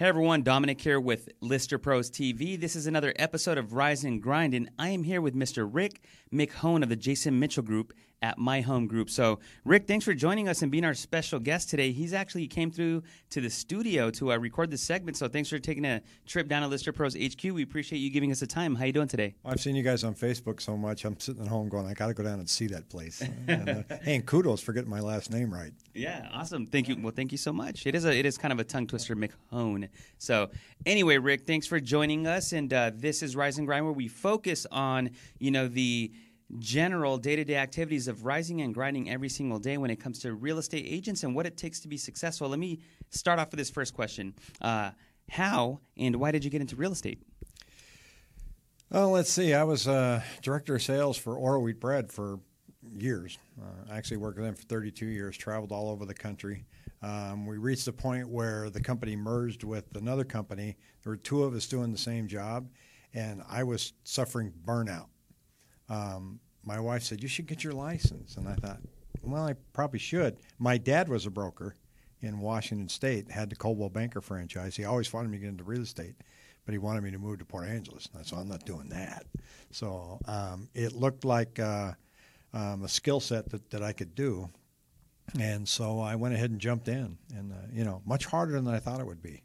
Hey everyone, Dominic here with Lister Pros TV. This is another episode of Rise and Grind, and I am here with Mr. Rick McHone of the Jason Mitchell Group at My Home Group. So, Rick, thanks for joining us and being our special guest today. He's actually came through to the studio to uh, record this segment. So, thanks for taking a trip down to Lister Pros HQ. We appreciate you giving us the time. How you doing today? Well, I've seen you guys on Facebook so much. I'm sitting at home going, I got to go down and see that place. and, uh, hey, and kudos for getting my last name right. Yeah, awesome. Thank you. Well, thank you so much. It is a it is kind of a tongue twister, McHone. So, anyway, Rick, thanks for joining us. And uh, this is Rise and Grind, where we focus on you know the general day to day activities of rising and grinding every single day when it comes to real estate agents and what it takes to be successful. Let me start off with this first question uh, How and why did you get into real estate? Well, let's see. I was uh, director of sales for Oroweat Bread for years. Uh, I actually worked with them for 32 years, traveled all over the country. Um, we reached a point where the company merged with another company. There were two of us doing the same job, and I was suffering burnout um, my wife said, You should get your license. And I thought, Well, I probably should. My dad was a broker in Washington State, had the Coldwell Banker franchise. He always wanted me to get into real estate, but he wanted me to move to Port Angeles. And I said, I'm not doing that. So um, it looked like uh, um, a skill set that, that I could do. And so I went ahead and jumped in, and uh, you know, much harder than I thought it would be.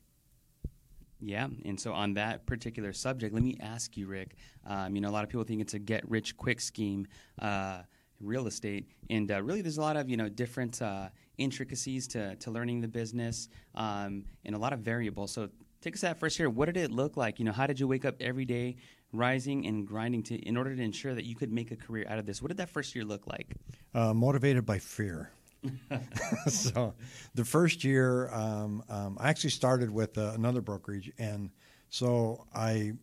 Yeah, and so on that particular subject, let me ask you, Rick. Um, you know, a lot of people think it's a get-rich-quick scheme, uh, real estate, and uh, really, there's a lot of you know different uh, intricacies to to learning the business, um, and a lot of variables. So, take us that first year. What did it look like? You know, how did you wake up every day, rising and grinding to in order to ensure that you could make a career out of this? What did that first year look like? Uh, motivated by fear. so the first year, um, um, I actually started with uh, another brokerage, and so I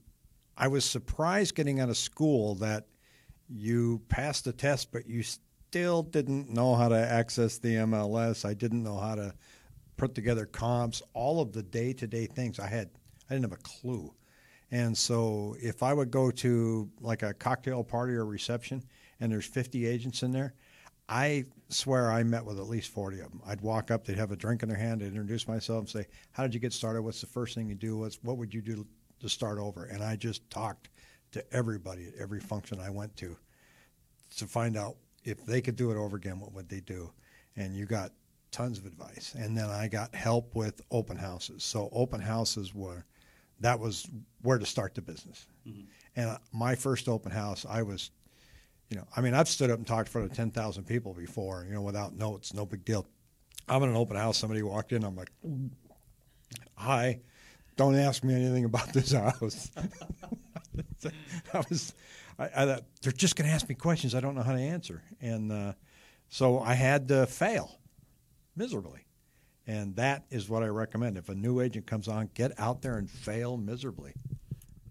I was surprised getting out of school that you passed the test, but you still didn't know how to access the MLS. I didn't know how to put together comps, all of the day to day things. I had I didn't have a clue. And so if I would go to like a cocktail party or reception and there's 50 agents in there, I swear I met with at least 40 of them. I'd walk up, they'd have a drink in their hand, I'd introduce myself and say, How did you get started? What's the first thing you do? What's, what would you do to start over? And I just talked to everybody at every function I went to to find out if they could do it over again, what would they do? And you got tons of advice. And then I got help with open houses. So open houses were that was where to start the business. Mm-hmm. And my first open house, I was you know, I mean, I've stood up and talked in front of 10,000 people before, you know, without notes, no big deal. I'm in an open house, somebody walked in, I'm like, hi, don't ask me anything about this house. I was, I, I thought, they're just going to ask me questions I don't know how to answer. And uh, so I had to fail miserably. And that is what I recommend. If a new agent comes on, get out there and fail miserably.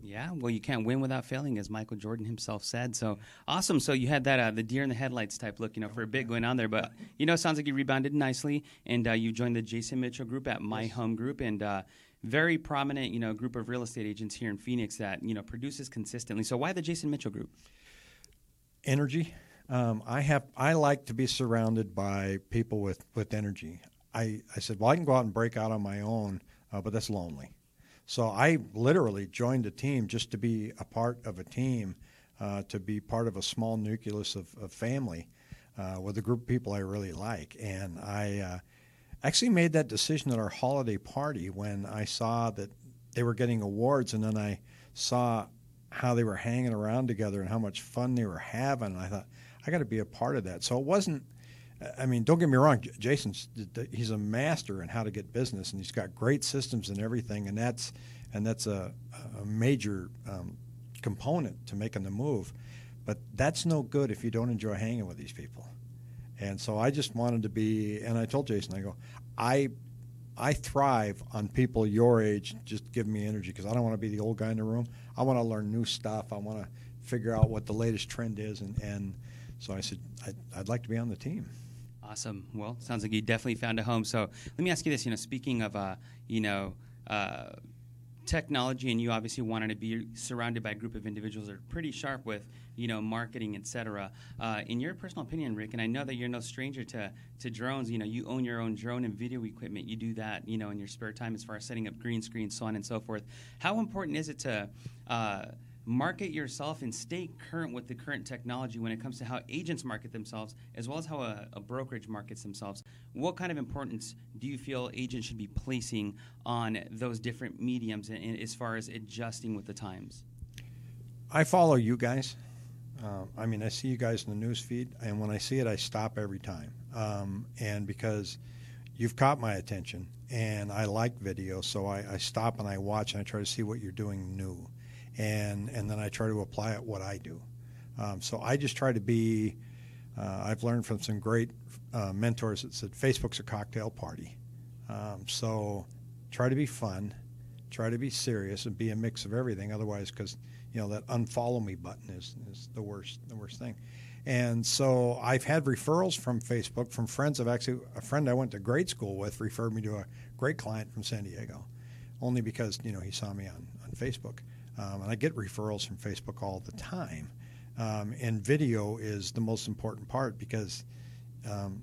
Yeah, well, you can't win without failing, as Michael Jordan himself said. So awesome. So you had that uh, the deer in the headlights type look, you know, for a bit going on there. But you know, it sounds like you rebounded nicely, and uh, you joined the Jason Mitchell Group at My Home Group, and uh, very prominent, you know, group of real estate agents here in Phoenix that you know produces consistently. So why the Jason Mitchell Group? Energy. Um, I have. I like to be surrounded by people with with energy. I I said, well, I can go out and break out on my own, uh, but that's lonely. So I literally joined a team just to be a part of a team, uh, to be part of a small nucleus of, of family uh, with a group of people I really like. And I uh, actually made that decision at our holiday party when I saw that they were getting awards, and then I saw how they were hanging around together and how much fun they were having. And I thought, I got to be a part of that. So it wasn't. I mean, don't get me wrong. Jason's he's a master in how to get business, and he's got great systems and everything, and that's and that's a, a major um, component to making the move. But that's no good if you don't enjoy hanging with these people. And so I just wanted to be, and I told Jason, I go, I I thrive on people your age just giving me energy because I don't want to be the old guy in the room. I want to learn new stuff. I want to figure out what the latest trend is, and, and so I said I'd, I'd like to be on the team. Awesome. Well, sounds like you definitely found a home. So let me ask you this. You know, speaking of, uh, you know, uh, technology, and you obviously wanted to be surrounded by a group of individuals that are pretty sharp with, you know, marketing, etc. Uh, in your personal opinion, Rick, and I know that you're no stranger to to drones. You know, you own your own drone and video equipment. You do that, you know, in your spare time as far as setting up green screens, so on and so forth. How important is it to uh, market yourself and stay current with the current technology when it comes to how agents market themselves as well as how a, a, brokerage markets themselves. What kind of importance do you feel agents should be placing on those different mediums in, in, as far as adjusting with the times? I follow you guys. Uh, I mean, I see you guys in the news feed, and when I see it, I stop every time. Um, and because you've caught my attention, and I like video, so I, I stop and I watch and I try to see what you're doing new and and then I try to apply it what I do. Um, so I just try to be. Uh, I've learned from some great uh, mentors that said Facebook's a cocktail party. Um, so try to be fun, try to be serious, and be a mix of everything. Otherwise, because you know that unfollow me button is, is the worst the worst thing. And so I've had referrals from Facebook from friends. I've actually a friend I went to grade school with referred me to a great client from San Diego, only because you know he saw me on on Facebook. Um, and I get referrals from Facebook all the time. Um, and video is the most important part because um,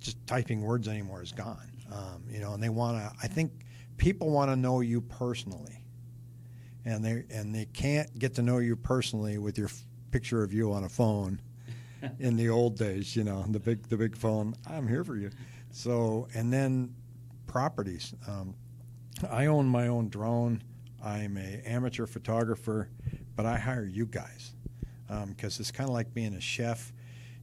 just typing words anymore is gone. Um, you know, and they want to. I think people want to know you personally, and they and they can't get to know you personally with your f- picture of you on a phone. in the old days, you know, the big the big phone. I'm here for you. So, and then properties. Um, I own my own drone. I'm a amateur photographer, but I hire you guys because um, it's kind of like being a chef.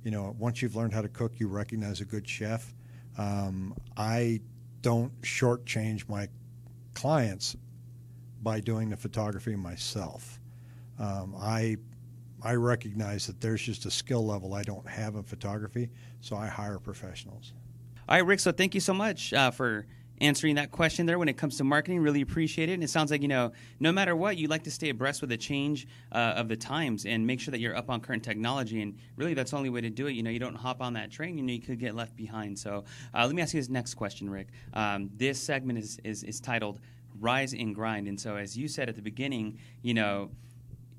You know, once you've learned how to cook, you recognize a good chef. Um, I don't shortchange my clients by doing the photography myself. Um, I I recognize that there's just a skill level I don't have in photography, so I hire professionals. All right, Rick. So thank you so much uh, for answering that question there when it comes to marketing. Really appreciate it. And it sounds like, you know, no matter what, you like to stay abreast with the change uh, of the times and make sure that you're up on current technology. And really, that's the only way to do it. You know, you don't hop on that train, you know, you could get left behind. So uh, let me ask you this next question, Rick. Um, this segment is, is, is titled Rise and Grind. And so, as you said at the beginning, you know,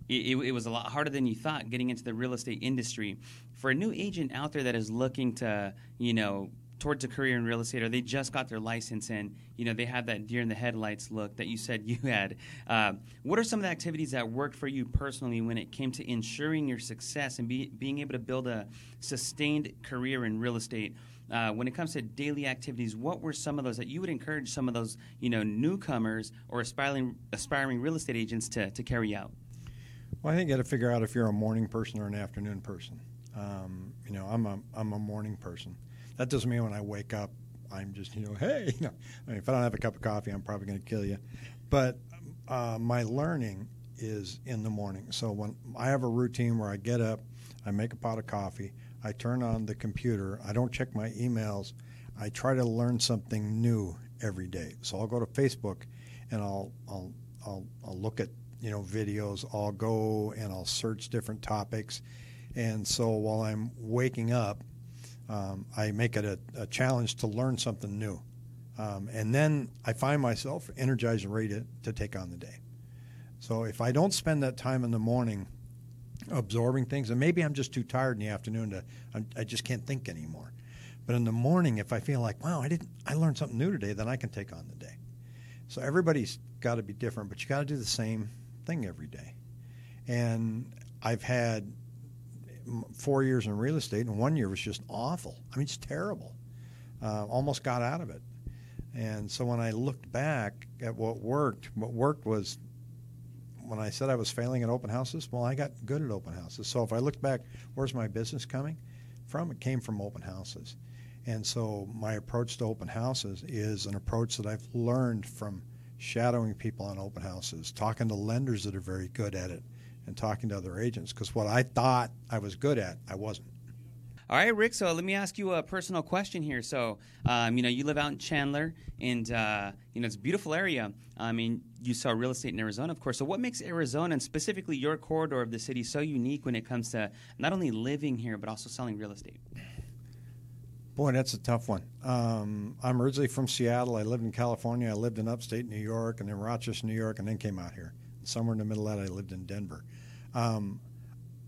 it, it, was a lot harder than you thought getting into the real estate industry. For a new agent out there that is looking to, you know, towards a career in real estate or they just got their license and you know they have that deer in the headlights look that you said you had uh, what are some of the activities that worked for you personally when it came to ensuring your success and be, being able to build a sustained career in real estate uh, when it comes to daily activities, what were some of those that you would encourage some of those, you know, newcomers or aspiring aspiring real estate agents to, to carry out? Well, I think you got to figure out if you're a morning person or an afternoon person. Um, you know, I'm a I'm a morning person. That doesn't mean when I wake up, I'm just, you know, hey, you know, I mean, if I don't have a cup of coffee, I'm probably going to kill you. But uh, my learning is in the morning. So when I have a routine where I get up, I make a pot of coffee, I turn on the computer, I don't check my emails, I try to learn something new every day. So I'll go to Facebook and I'll I'll I'll, I'll look at you know videos. I'll go and I'll search different topics. And so while I'm waking up, um, I make it a, a, challenge to learn something new. Um, and then I find myself energized and ready to, to take on the day. So if I don't spend that time in the morning absorbing things, and maybe I'm just too tired in the afternoon to, I, I just can't think anymore. But in the morning, if I feel like, wow, I didn't, I learned something new today, then I can take on the day. So everybody's got to be different, but you got to do the same thing every day. And I've had four years in real estate, and one year was just awful. I mean, it's terrible. Uh, almost got out of it. And so when I looked back at what worked, what worked was when I said I was failing at open houses, well, I got good at open houses. So if I look back, where's my business coming from? It came from open houses. And so my approach to open houses is an approach that I've learned from shadowing people on open houses, talking to lenders that are very good at it, and talking to other agents because what I thought I was good at, I wasn't. All right, Rick. So let me ask you a personal question here. So, um, you know, you live out in Chandler, and uh, you know it's a beautiful area. I mean, you saw real estate in Arizona, of course. So, what makes Arizona and specifically your corridor of the city so unique when it comes to not only living here but also selling real estate? Boy, that's a tough one. Um, I'm originally from Seattle. I lived in California. I lived in upstate New York, and then Rochester, New York, and then came out here. Somewhere in the middle of that, I lived in Denver. Um,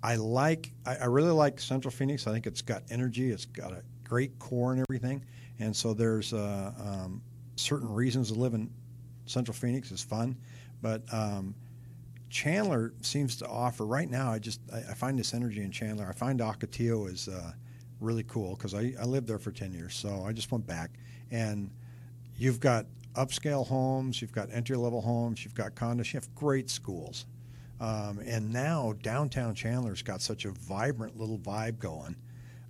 I like, I, I really like Central Phoenix. I think it's got energy. It's got a great core and everything. And so there's uh, um, certain reasons to live in Central Phoenix is fun, but um, Chandler seems to offer right now. I just I, I, find this energy in Chandler. I find Ocotillo is uh, really cool because I, I lived there for ten years, so I just went back and you've got upscale homes, you've got entry level homes, you've got condos, you have great schools. Um, and now downtown Chandler's got such a vibrant little vibe going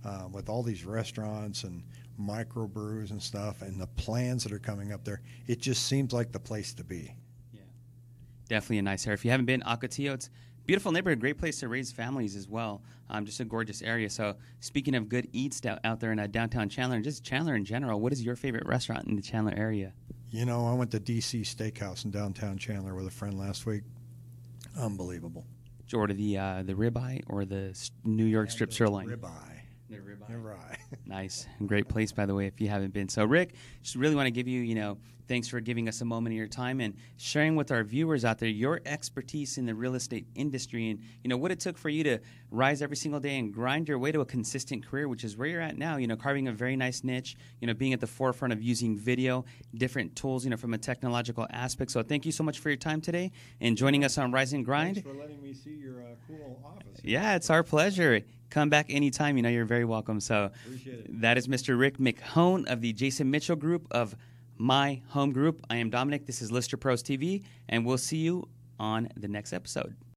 uh, with all these restaurants and microbrews and stuff, and the plans that are coming up there. It just seems like the place to be. Yeah, definitely a nice area. If you haven't been, Ocotillo, it's beautiful neighborhood, great place to raise families as well. Um, just a gorgeous area. So, speaking of good eats out, out there in uh, downtown Chandler, and just Chandler in general, what is your favorite restaurant in the Chandler area? You know, I went to DC Steakhouse in downtown Chandler with a friend last week. Unbelievable. Did you order the uh, the ribeye or the New York strip sirloin? Ribeye. The ribeye. Ribeye. nice. And great place, by the way, if you haven't been. So, Rick, just really want to give you, you know, thanks for giving us a moment of your time and sharing with our viewers out there your expertise in the real estate industry and, you know, what it took for you to rise every single day and grind your way to a consistent career, which is where you're at now, you know, carving a very nice niche, you know, being at the forefront of using video, different tools, you know, from a technological aspect. So, thank you so much for your time today and joining us on Rise and Grind. Thanks for letting me see your uh, cool office. Yeah, it's our pleasure come back anytime. You know, you're very welcome. So that is Mr. Rick McHone of the Jason Mitchell Group of My Home Group. I am Dominic. This is Lister Pros TV, and we'll see you on the next episode.